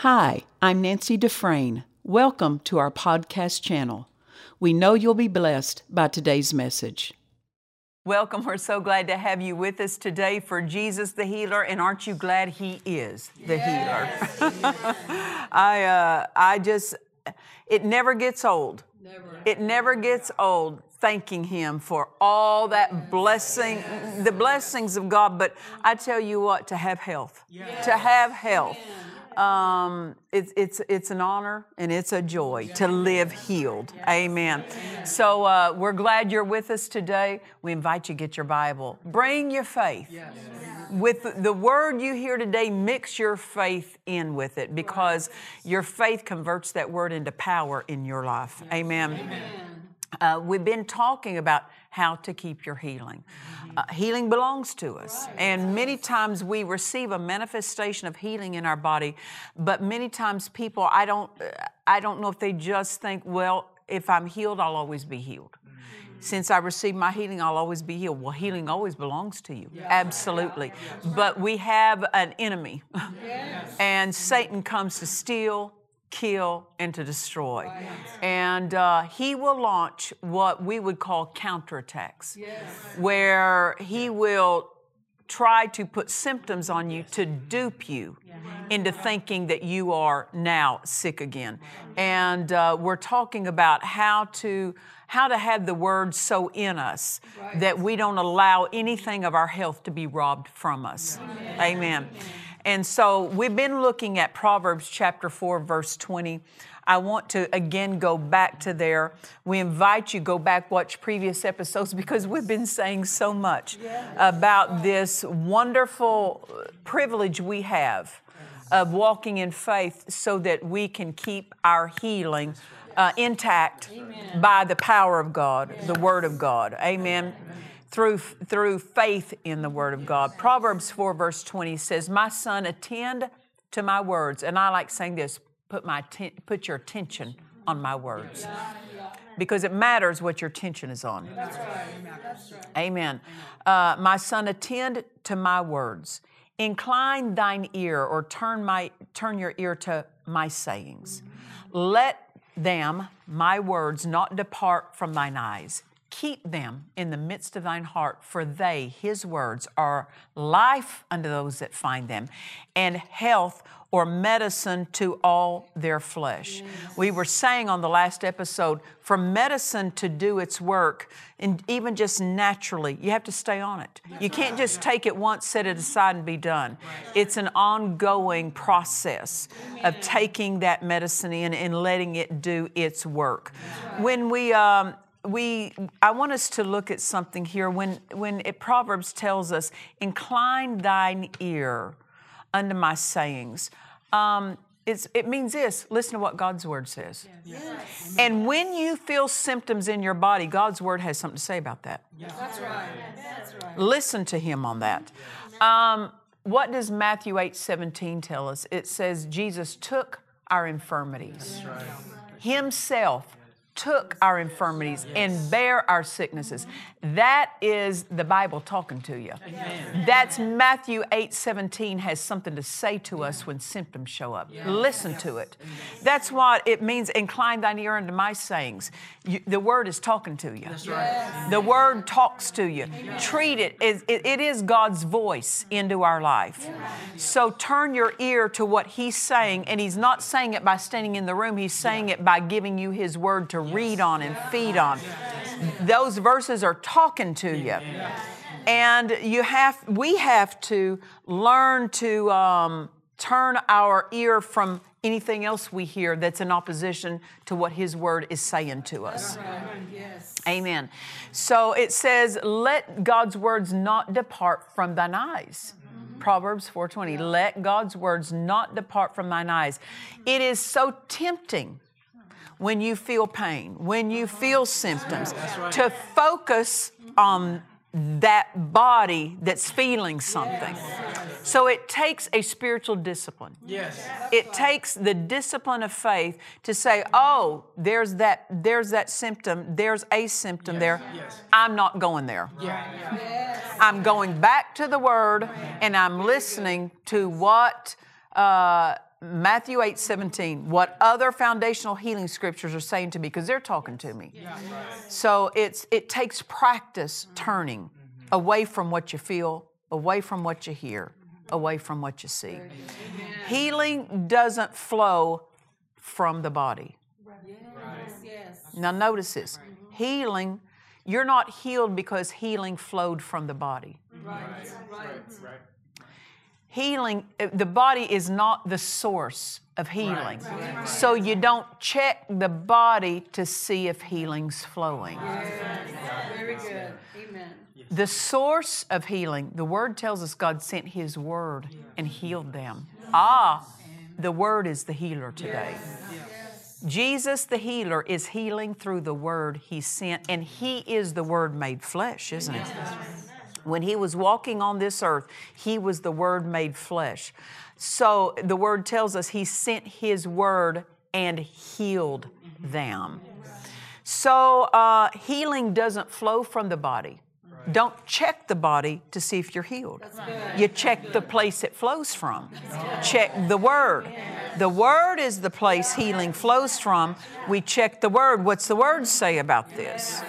Hi, I'm Nancy Dufresne. Welcome to our podcast channel. We know you'll be blessed by today's message. Welcome. We're so glad to have you with us today for Jesus the Healer. And aren't you glad He is the yes. healer? I, uh, I just, it never gets old. Never. It never gets old thanking Him for all that blessing, the blessings of God. But I tell you what, to have health, yes. to have health. Amen um, it's, it's, it's an honor and it's a joy to live healed. Amen. So uh, we're glad you're with us today. We invite you to get your Bible. Bring your faith. With the word you hear today, mix your faith in with it because your faith converts that word into power in your life. Amen. Uh, we've been talking about how to keep your healing. Uh, healing belongs to us. And many times we receive a manifestation of healing in our body, but many times people, I don't, uh, I don't know if they just think, well, if I'm healed, I'll always be healed. Since I received my healing, I'll always be healed. Well, healing always belongs to you. Absolutely. But we have an enemy. and Satan comes to steal, kill, and to destroy. Right. And uh, he will launch what we would call counterattacks, yes. where he will try to put symptoms on you to dupe you into thinking that you are now sick again. And uh, we're talking about how to how to have the word so in us that we don't allow anything of our health to be robbed from us. Amen. Amen. And so we've been looking at Proverbs chapter 4, verse 20. I want to again go back to there. We invite you go back watch previous episodes because we've been saying so much about this wonderful privilege we have of walking in faith so that we can keep our healing uh, intact Amen. by the power of God, yes. the Word of God. Amen. Amen through, through faith in the Word of God. Proverbs 4, verse 20 says, My son, attend to my words. And I like saying this put, my ten, put your attention on my words. Because it matters what your attention is on. Amen. Uh, my son, attend to my words. Incline thine ear or turn, my, turn your ear to my sayings. Let them, my words, not depart from thine eyes. Keep them in the midst of thine heart, for they, his words, are life unto those that find them, and health or medicine to all their flesh. Yes. We were saying on the last episode, for medicine to do its work, and even just naturally, you have to stay on it. You can't just take it once, set it aside, and be done. It's an ongoing process of taking that medicine in and letting it do its work. When we um, we i want us to look at something here. When when it, proverbs tells us incline thine ear unto my sayings. Um, it means this listen to what god's word says. Yes. Yes. and when you feel symptoms in your body god's word has something to say about that. Yes. that's, right. that's right. Listen to him on that. Um, what does matthew 8 17 tell us? It says jesus took our infirmities right. himself took our infirmities and bear our sicknesses. That is the Bible talking to you. That's Matthew 8 17 has something to say to us when symptoms show up. Listen to it. That's what it means incline thine ear unto my sayings. You, the word is talking to you. The word talks to you. Treat it, it, it is God's voice into our life. So turn your ear to what He's saying, and He's not saying it by standing in the room, He's saying it by giving you His word to read on and feed on. Those verses are talking to you. And you have, we have to learn to um, turn our ear from anything else we hear that's in opposition to what His Word is saying to us. Yes. Amen. So it says, "Let God's words not depart from thine eyes." Mm-hmm. Proverbs 4:20. Let God's words not depart from thine eyes. It is so tempting when you feel pain, when you feel symptoms, right. to focus on that body that's feeling something. Yes. So it takes a spiritual discipline. Yes. It takes the discipline of faith to say, "Oh, there's that there's that symptom, there's a symptom yes. there. Yes. I'm not going there. Yeah. I'm going back to the word and I'm listening to what uh, Matthew 8 17, what other foundational healing scriptures are saying to me, because they're talking to me. Yeah. So it's, it takes practice turning mm-hmm. away from what you feel, away from what you hear, away from what you see. Healing doesn't flow from the body. Yes. Now, notice this healing, you're not healed because healing flowed from the body. Right. Right. right healing, uh, the body is not the source of healing. Right. So you don't check the body to see if healing's flowing. Very good. Amen. The source of healing, the word tells us God sent his word and healed them. Ah, the word is the healer today. Jesus, the healer, is healing through the word he sent, and he is the word made flesh, isn't it? When he was walking on this earth, he was the Word made flesh. So the Word tells us he sent his Word and healed them. So uh, healing doesn't flow from the body. Don't check the body to see if you're healed. You check the place it flows from. Check the Word. The Word is the place healing flows from. We check the Word. What's the Word say about this?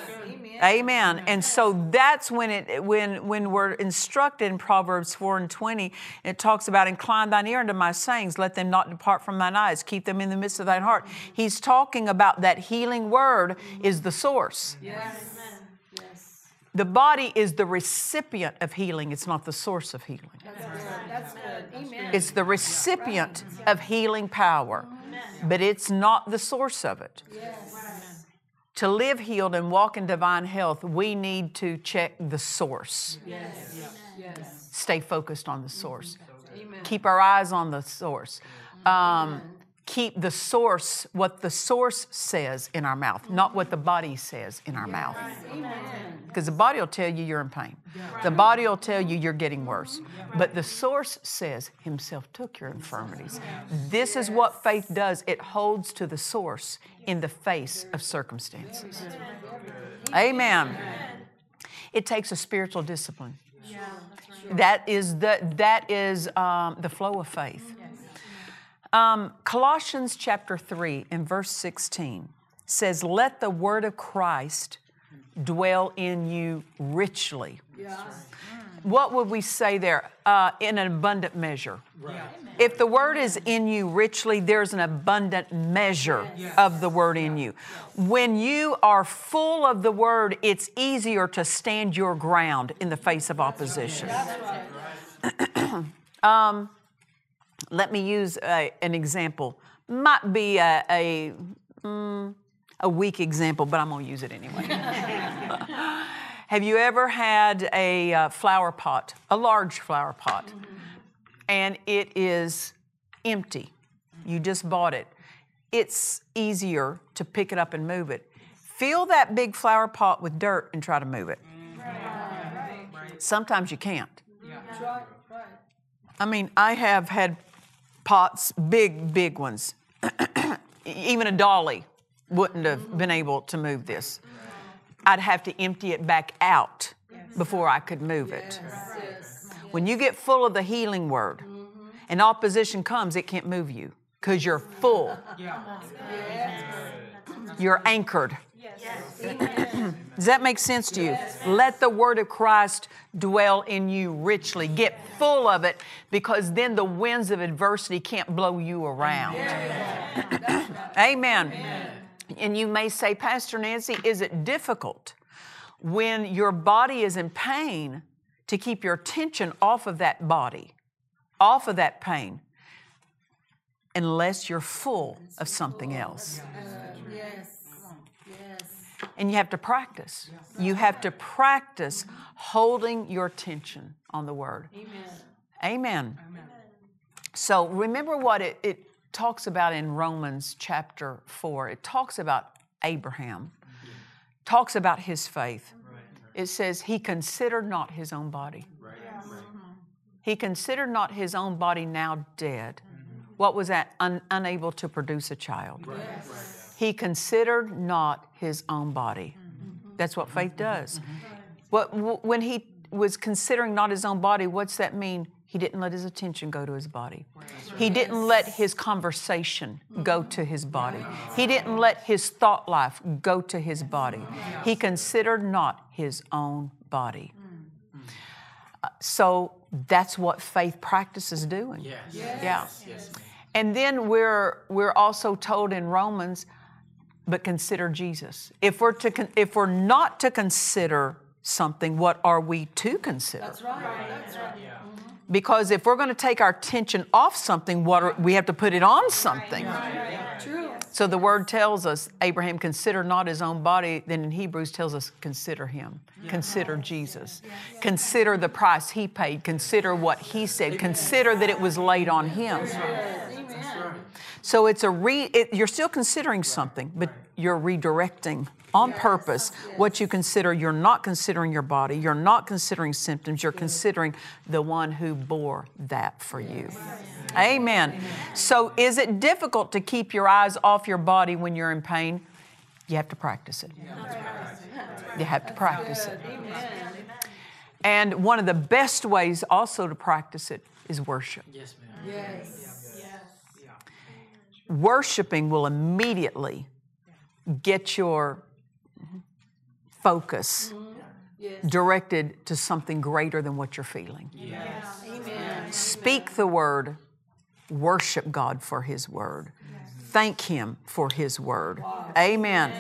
Amen. And so that's when it when when we're instructed in Proverbs 4 and 20, it talks about incline thine ear unto my sayings, let them not depart from thine eyes, keep them in the midst of thine heart. He's talking about that healing word is the source. Yes. The body is the recipient of healing, it's not the source of healing. That's good. That's good. Amen. It's the recipient of healing power, but it's not the source of it. Yes to live healed and walk in divine health, we need to check the source. Yes. yes. Stay focused on the source. Amen. Keep our eyes on the source. Um, keep the source, what the source says in our mouth, not what the body says in our mouth. Because the body will tell you you're in pain. The body will tell you you're getting worse. But the source says, Himself took your infirmities. This is what faith does it holds to the source in the face of circumstances. Amen. It takes a spiritual discipline. That is the, that is um, the flow of faith. Um, Colossians chapter 3 and verse 16 says, Let the word of Christ dwell in you richly. Yeah. What would we say there? Uh, in an abundant measure. Right. If the word is in you richly, there's an abundant measure yes. of the word in you. When you are full of the word, it's easier to stand your ground in the face of opposition. Um, let me use a, an example. Might be a, a, mm, a weak example, but I'm going to use it anyway. Have you ever had a uh, flower pot, a large flower pot, mm-hmm. and it is empty? You just bought it. It's easier to pick it up and move it. Fill that big flower pot with dirt and try to move it. Sometimes you can't. I mean, I have had pots, big, big ones. Even a dolly wouldn't have been able to move this. I'd have to empty it back out before I could move it. When you get full of the healing word and opposition comes, it can't move you because you're full. You're anchored. Does that make sense to you? Yes. Let the word of Christ dwell in you richly. Get full of it because then the winds of adversity can't blow you around. Amen. Amen. Amen. And you may say, Pastor Nancy, is it difficult when your body is in pain to keep your attention off of that body, off of that pain, unless you're full of something else? Yes. And you have to practice. You have to practice holding your attention on the Word. Amen. Amen. So remember what it, it talks about in Romans chapter 4. It talks about Abraham, talks about his faith. It says, He considered not his own body. He considered not his own body now dead. Mm-hmm. What was that? Un- unable to produce a child. Yes. He considered not his own body. That's what faith does. What, when he was considering not his own body, what's that mean? He He didn't let his attention go to his body. He didn't let his conversation go to his body. He didn't let his thought life go to his body. He considered not his own body. Uh, so that's what faith practice is doing. Yes. Yeah. And then we're we're also told in Romans, but consider Jesus. If we're to con- if we're not to consider something, what are we to consider? That's right. That's right. Yeah. Mm-hmm. Because if we're going to take our attention off something, what are, we have to put it on something. True. So the word tells us Abraham consider not his own body, then in Hebrews tells us consider him. Consider Jesus. Consider the price he paid. Consider what he said. Consider that it was laid on him. So it's a re it, you're still considering something, but you're redirecting on purpose what you consider. You're not considering your body, you're not considering symptoms, you're considering the one who bore that for you. Amen. So is it difficult to keep your eyes off your body when you're in pain? You have to practice it. You have to practice it. And one of the best ways also to practice it is worship. Yes, ma'am. Yes. Worshiping will immediately get your focus directed to something greater than what you're feeling. Amen. Speak the word, worship God for His word. Thank Him for His word. Amen.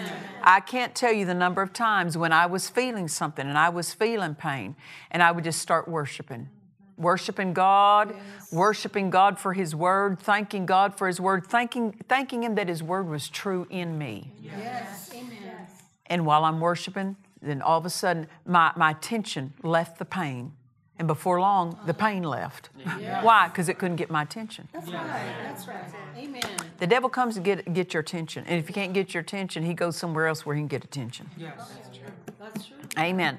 I can't tell you the number of times when I was feeling something and I was feeling pain, and I would just start worshiping. Worshiping God, worshiping God for His word, thanking God for His word, thanking, thanking Him that His word was true in me. Yes. Amen. And while I'm worshiping, then all of a sudden my, my attention left the pain. And before long, the pain left. Why? Because it couldn't get my attention. That's right. That's right. Amen. The devil comes to get, get your attention. And if you can't get your attention, he goes somewhere else where he can get attention. Yes. That's true. Amen.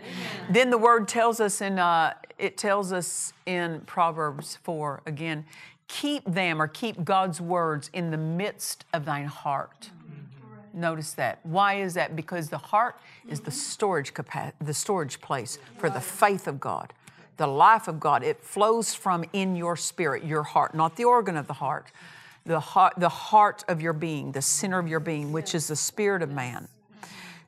Then the word tells us in uh, it tells us in Proverbs 4 again, keep them or keep God's words in the midst of thine heart. Notice that. Why is that? Because the heart is the storage capa- the storage place for the faith of God, the life of God. It flows from in your spirit, your heart, not the organ of the heart, the heart, the heart of your being, the center of your being, which is the spirit of man.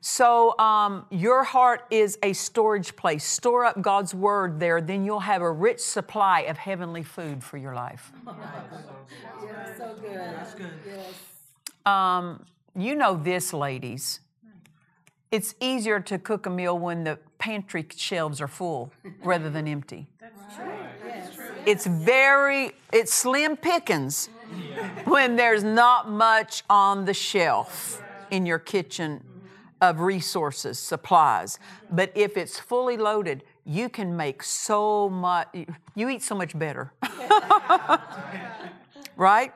So, um, your heart is a storage place. Store up God's word there, then you'll have a rich supply of heavenly food for your life. Yeah, so good. That's good. Yes. Um, you know this, ladies. It's easier to cook a meal when the pantry shelves are full rather than empty. That's true. It's very, it's slim pickings when there's not much on the shelf in your kitchen of resources, supplies. But if it's fully loaded, you can make so much, you eat so much better. right?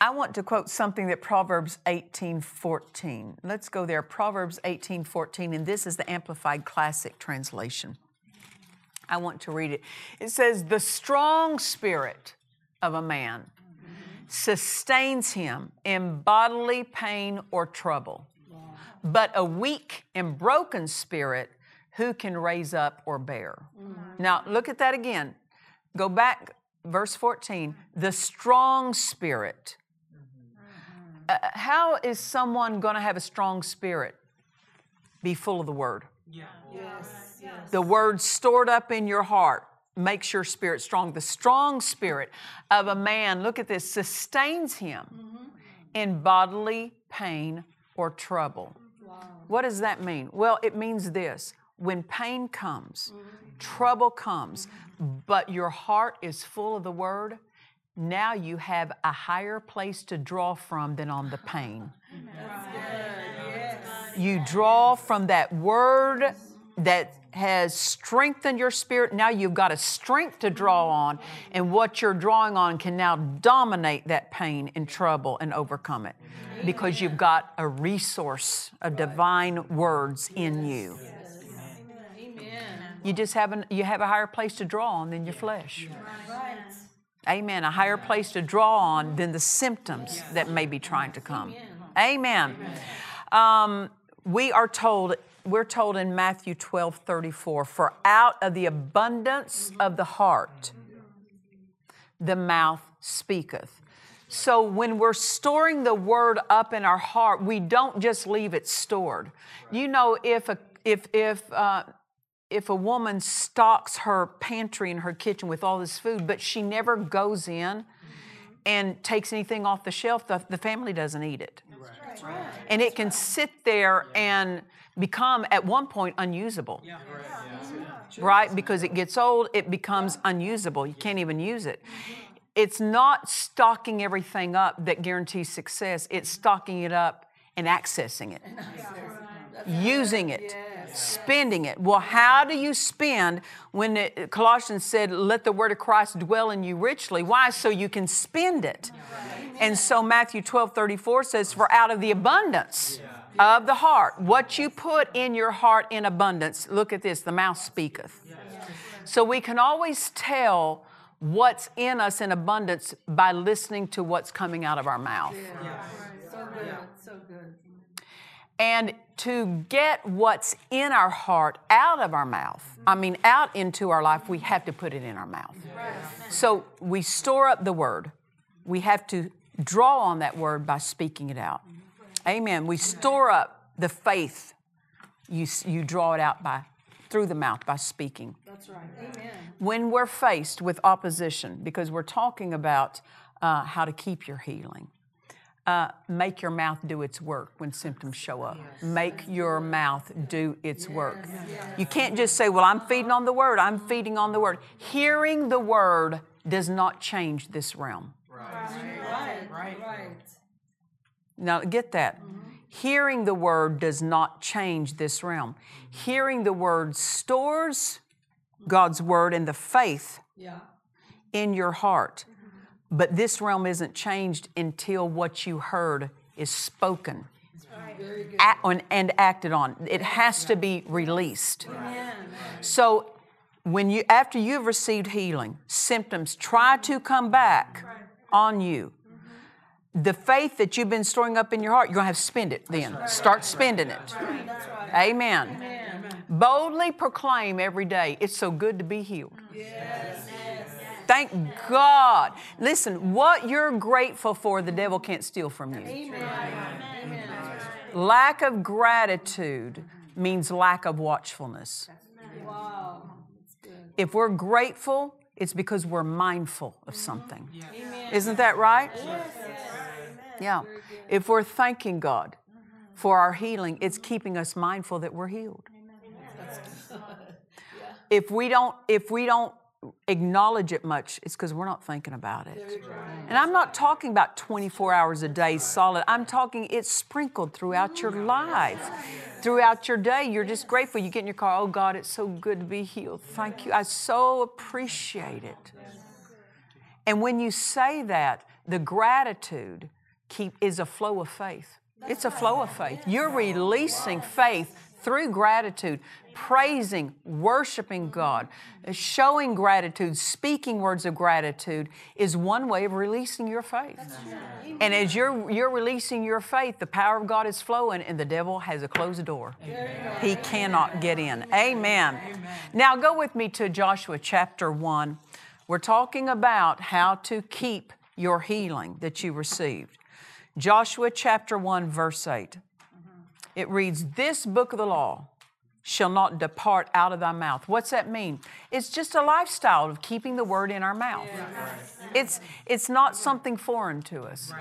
I want to quote something that Proverbs 18:14. Let's go there. Proverbs 18:14 and this is the Amplified Classic translation. I want to read it. It says, "The strong spirit of a man sustains him in bodily pain or trouble, but a weak and broken spirit who can raise up or bear." Mm. Now, look at that again. Go back verse 14. The strong spirit mm-hmm. uh, how is someone going to have a strong spirit? Be full of the Word. Yes. Yes. The Word stored up in your heart makes your spirit strong. The strong spirit of a man, look at this, sustains him mm-hmm. in bodily pain or trouble. What does that mean? Well, it means this. When pain comes, mm-hmm. trouble comes, but your heart is full of the Word, now you have a higher place to draw from than on the pain. You draw from that word that has strengthened your spirit. Now you've got a strength to draw on, and what you're drawing on can now dominate that pain and trouble and overcome it because you've got a resource of divine words in you. You just have, an, you have a higher place to draw on than your flesh. Right. Amen. A higher place to draw on than the symptoms that may be trying to come. Amen. Um, we are told, we're told in Matthew 12 34, for out of the abundance of the heart, the mouth speaketh. So when we're storing the word up in our heart, we don't just leave it stored. You know, if a if if uh, if a woman stocks her pantry and her kitchen with all this food, but she never goes in and takes anything off the shelf, the, the family doesn't eat it. Right. And it can sit there and become, at one point, unusable. Yeah. Right? Because it gets old, it becomes unusable. You can't even use it. It's not stocking everything up that guarantees success, it's stocking it up and accessing it, using it spending it. Well, how do you spend when it, Colossians said, let the word of Christ dwell in you richly? Why? So you can spend it. And so Matthew 12 34 says, For out of the abundance of the heart, what you put in your heart in abundance, look at this, the mouth speaketh. So we can always tell what's in us in abundance by listening to what's coming out of our mouth. So good, so good. And to get what's in our heart out of our mouth, I mean, out into our life, we have to put it in our mouth. So we store up the word. We have to draw on that word by speaking it out. Amen. We store up the faith. You, you draw it out by through the mouth by speaking. That's right. Amen. When we're faced with opposition, because we're talking about uh, how to keep your healing. Uh, make your mouth do its work when symptoms show up. Yes. Make your mouth do its yes. work. Yes. You can't just say, Well, I'm feeding on the word, I'm feeding on the word. Hearing the word does not change this realm. Right. Right. Right. right. Now, get that. Mm-hmm. Hearing the word does not change this realm. Hearing the word stores God's word and the faith yeah. in your heart. But this realm isn't changed until what you heard is spoken and acted on. It has to be released. So when you after you've received healing, symptoms try to come back on you. The faith that you've been storing up in your heart, you're going to have to spend it then. Start spending it. Amen. Boldly proclaim every day, it's so good to be healed. Yes. Thank God. Listen, what you're grateful for, the devil can't steal from you. Amen. Lack of gratitude means lack of watchfulness. Wow. If we're grateful, it's because we're mindful of something. Isn't that right? Yeah. If we're thanking God for our healing, it's keeping us mindful that we're healed. If we don't if we don't acknowledge it much, it's because we're not thinking about it. And I'm not talking about 24 hours a day solid. I'm talking it's sprinkled throughout your life. Throughout your day, you're just grateful. You get in your car, oh God, it's so good to be healed. Thank you. I so appreciate it. And when you say that, the gratitude keep, is a flow of faith. It's a flow of faith. You're releasing faith through gratitude, praising, worshiping God, showing gratitude, speaking words of gratitude is one way of releasing your faith. And as you're, you're releasing your faith, the power of God is flowing and the devil has a closed door. He cannot get in. Amen. Now go with me to Joshua chapter 1. We're talking about how to keep your healing that you received. Joshua chapter 1, verse 8. It reads, This book of the law shall not depart out of thy mouth. What's that mean? It's just a lifestyle of keeping the word in our mouth. It's, it's not something foreign to us.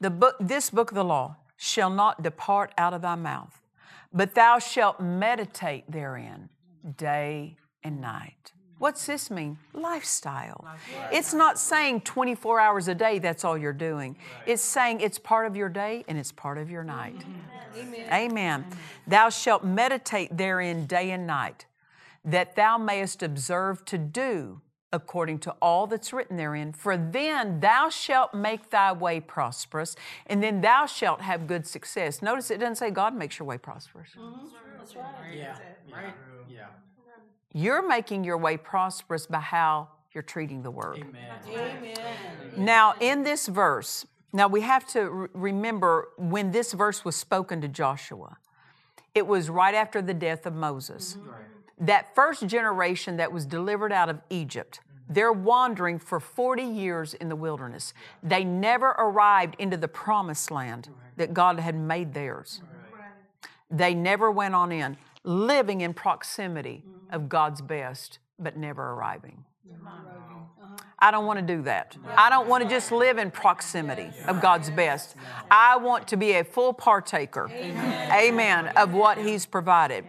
The book, this book of the law shall not depart out of thy mouth, but thou shalt meditate therein day and night. What's this mean? Lifestyle. It's not saying 24 hours a day, that's all you're doing. It's saying it's part of your day and it's part of your night. Amen. Amen. Thou shalt meditate therein day and night, that thou mayest observe to do according to all that's written therein. For then thou shalt make thy way prosperous, and then thou shalt have good success. Notice it doesn't say God makes your way prosperous. Mm-hmm. That's right. Yeah. Right. Yeah. You're making your way prosperous by how you're treating the word. Amen. Amen. Now, in this verse, now we have to re- remember when this verse was spoken to Joshua, it was right after the death of Moses. Mm-hmm. Right. That first generation that was delivered out of Egypt, They're wandering for 40 years in the wilderness. They never arrived into the promised land that God had made theirs. They never went on in, living in proximity mm-hmm. of God's best, but never arriving. Uh-huh. I don't want to do that. I don't want to just live in proximity of God's best. I want to be a full partaker, amen, amen of what He's provided.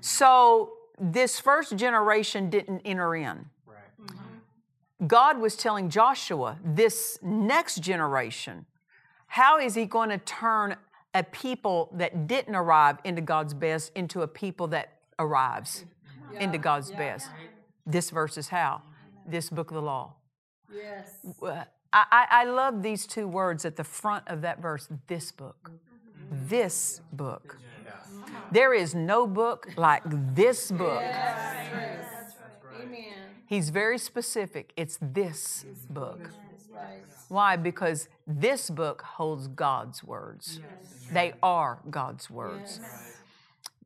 So, this first generation didn't enter in. God was telling Joshua, this next generation, how is He going to turn a people that didn't arrive into God's best into a people that arrives into God's best? This verse is how. This book of the law. Yes. I, I love these two words at the front of that verse this book. This book. There is no book like this book. Yes. Amen. He's very specific. It's this book. Right. Why? Because this book holds God's words. They are God's words.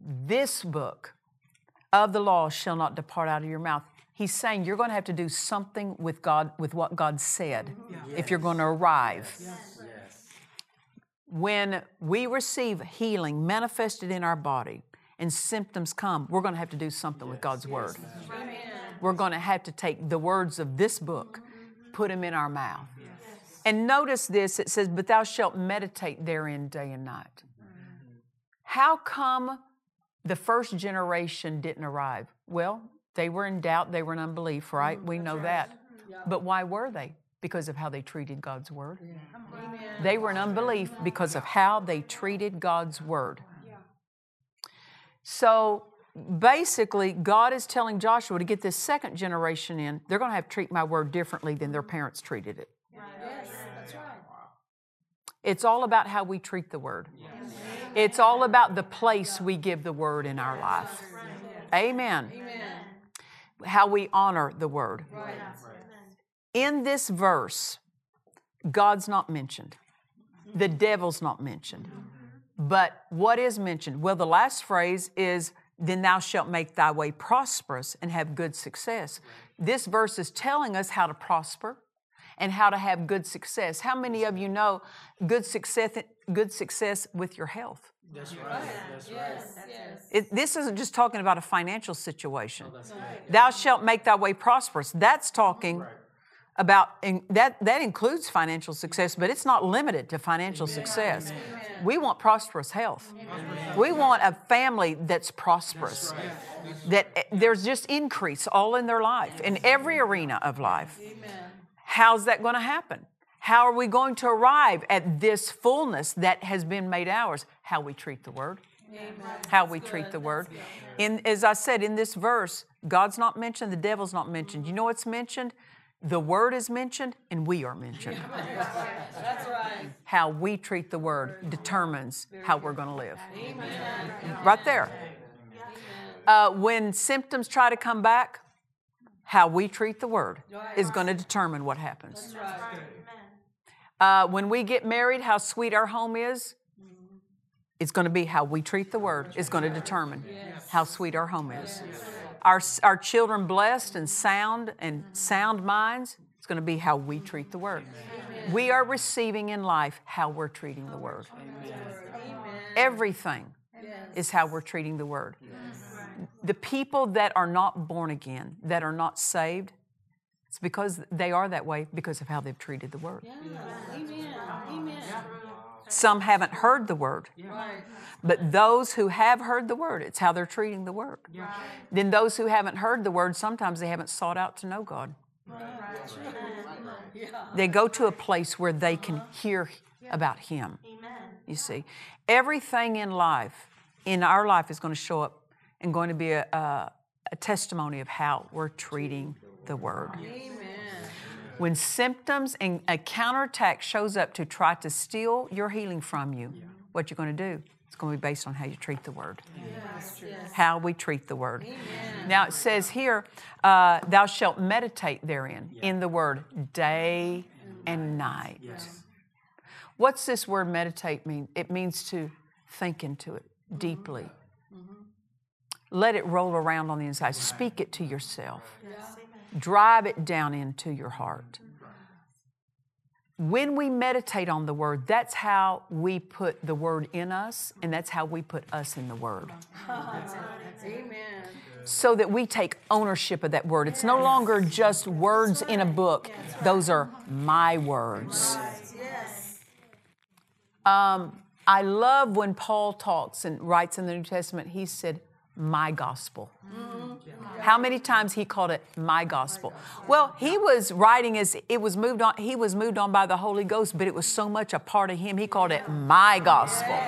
This book of the law shall not depart out of your mouth. He's saying you're going to have to do something with God, with what God said, mm-hmm. if you're going to arrive. When we receive healing manifested in our body and symptoms come, we're going to have to do something with God's word. We're going to have to take the words of this book, mm-hmm. put them in our mouth. And notice this it says, But thou shalt meditate therein day and night. How come the first generation didn't arrive? Well, they were in doubt, they were in unbelief, right? We know that. But why were they? Because of how they treated God's word. They were in unbelief because of how they treated God's word. So basically, God is telling Joshua to get this second generation in, they're going to have to treat my word differently than their parents treated it. Yes. It's all about how we treat the word. It's all about the place we give the word in our life. Amen. Amen. How we honor the word. Right. In this verse, God's not mentioned, the devil's not mentioned. But what is mentioned? Well, the last phrase is, Then thou shalt make thy way prosperous and have good success. This verse is telling us how to prosper and how to have good success. How many of you know good success, good success with your health? That's right. That's right. Yes, yes. It, this isn't just talking about a financial situation. Thou shalt make thy way prosperous. That's talking about and that that includes financial success, but it's not limited to financial success. We want prosperous health. We want a family that's prosperous. That eh, there's just increase all in their life, in every arena of life. How's that going to happen? How are we going to arrive at this fullness that has been made ours? How we treat the word. How we treat the word. In, as I said in this verse, God's not mentioned, the devil's not mentioned. You know what's mentioned? The word is mentioned, and we are mentioned. That's right. How we treat the word determines how we're going to live. Right there. Uh, when symptoms try to come back, how we treat the word is going to determine what happens. Uh, when we get married, how sweet our home is, it's going to be how we treat the word is going to determine how sweet our home is. Our, our children blessed and sound and sound minds, it's going to be how we treat the word. We are receiving in life how we're treating the word. Everything is how we're treating the word. The people that are not born again, that are not saved, it's because they are that way because of how they've treated the word. Amen. Amen. Some haven't heard the word. Right. But those who have heard the word, it's how they're treating the word. Then those who haven't heard the word, sometimes they haven't sought out to know God. They go to a place where they can hear about Him. You see, everything in life, in our life, is going to show up and going to be a, a, a testimony of how we're treating the word. Amen. When symptoms and a counterattack shows up to try to steal your healing from you, what you're going to do? It's going to be based on how you treat the word. How we treat the word. Now it says here, uh, thou shalt meditate therein in the word day and night. What's this word meditate mean? It means to think into it deeply. Let it roll around on the inside. Speak it to yourself. drive it down into your heart. When we meditate on the Word, that's how we put the Word in us, and that's how we put us in the Word. Amen. So that we take ownership of that Word. It's no longer just words in a book, those are my words. Um, I love when Paul talks and writes in the New Testament, he said, my gospel. Mm-hmm. How many times he called it my gospel? Well, he was writing as it was moved on, he was moved on by the Holy Ghost, but it was so much a part of him, he called it my gospel.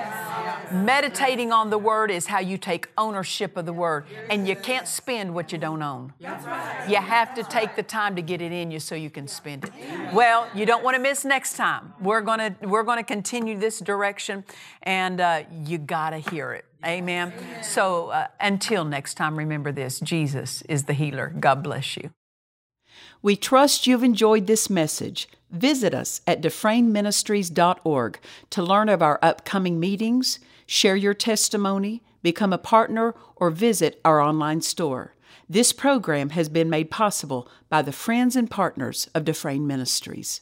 Meditating on the word is how you take ownership of the word. And you can't spend what you don't own. You have to take the time to get it in you so you can spend it. Well, you don't want to miss next time. We're going to we're going to continue this direction and uh, you got to hear it. Amen. So uh, until next time, remember this Jesus is the healer. God bless you. We trust you've enjoyed this message. Visit us at dufresneministries.org to learn of our upcoming meetings, share your testimony, become a partner, or visit our online store. This program has been made possible by the friends and partners of Dufresne Ministries.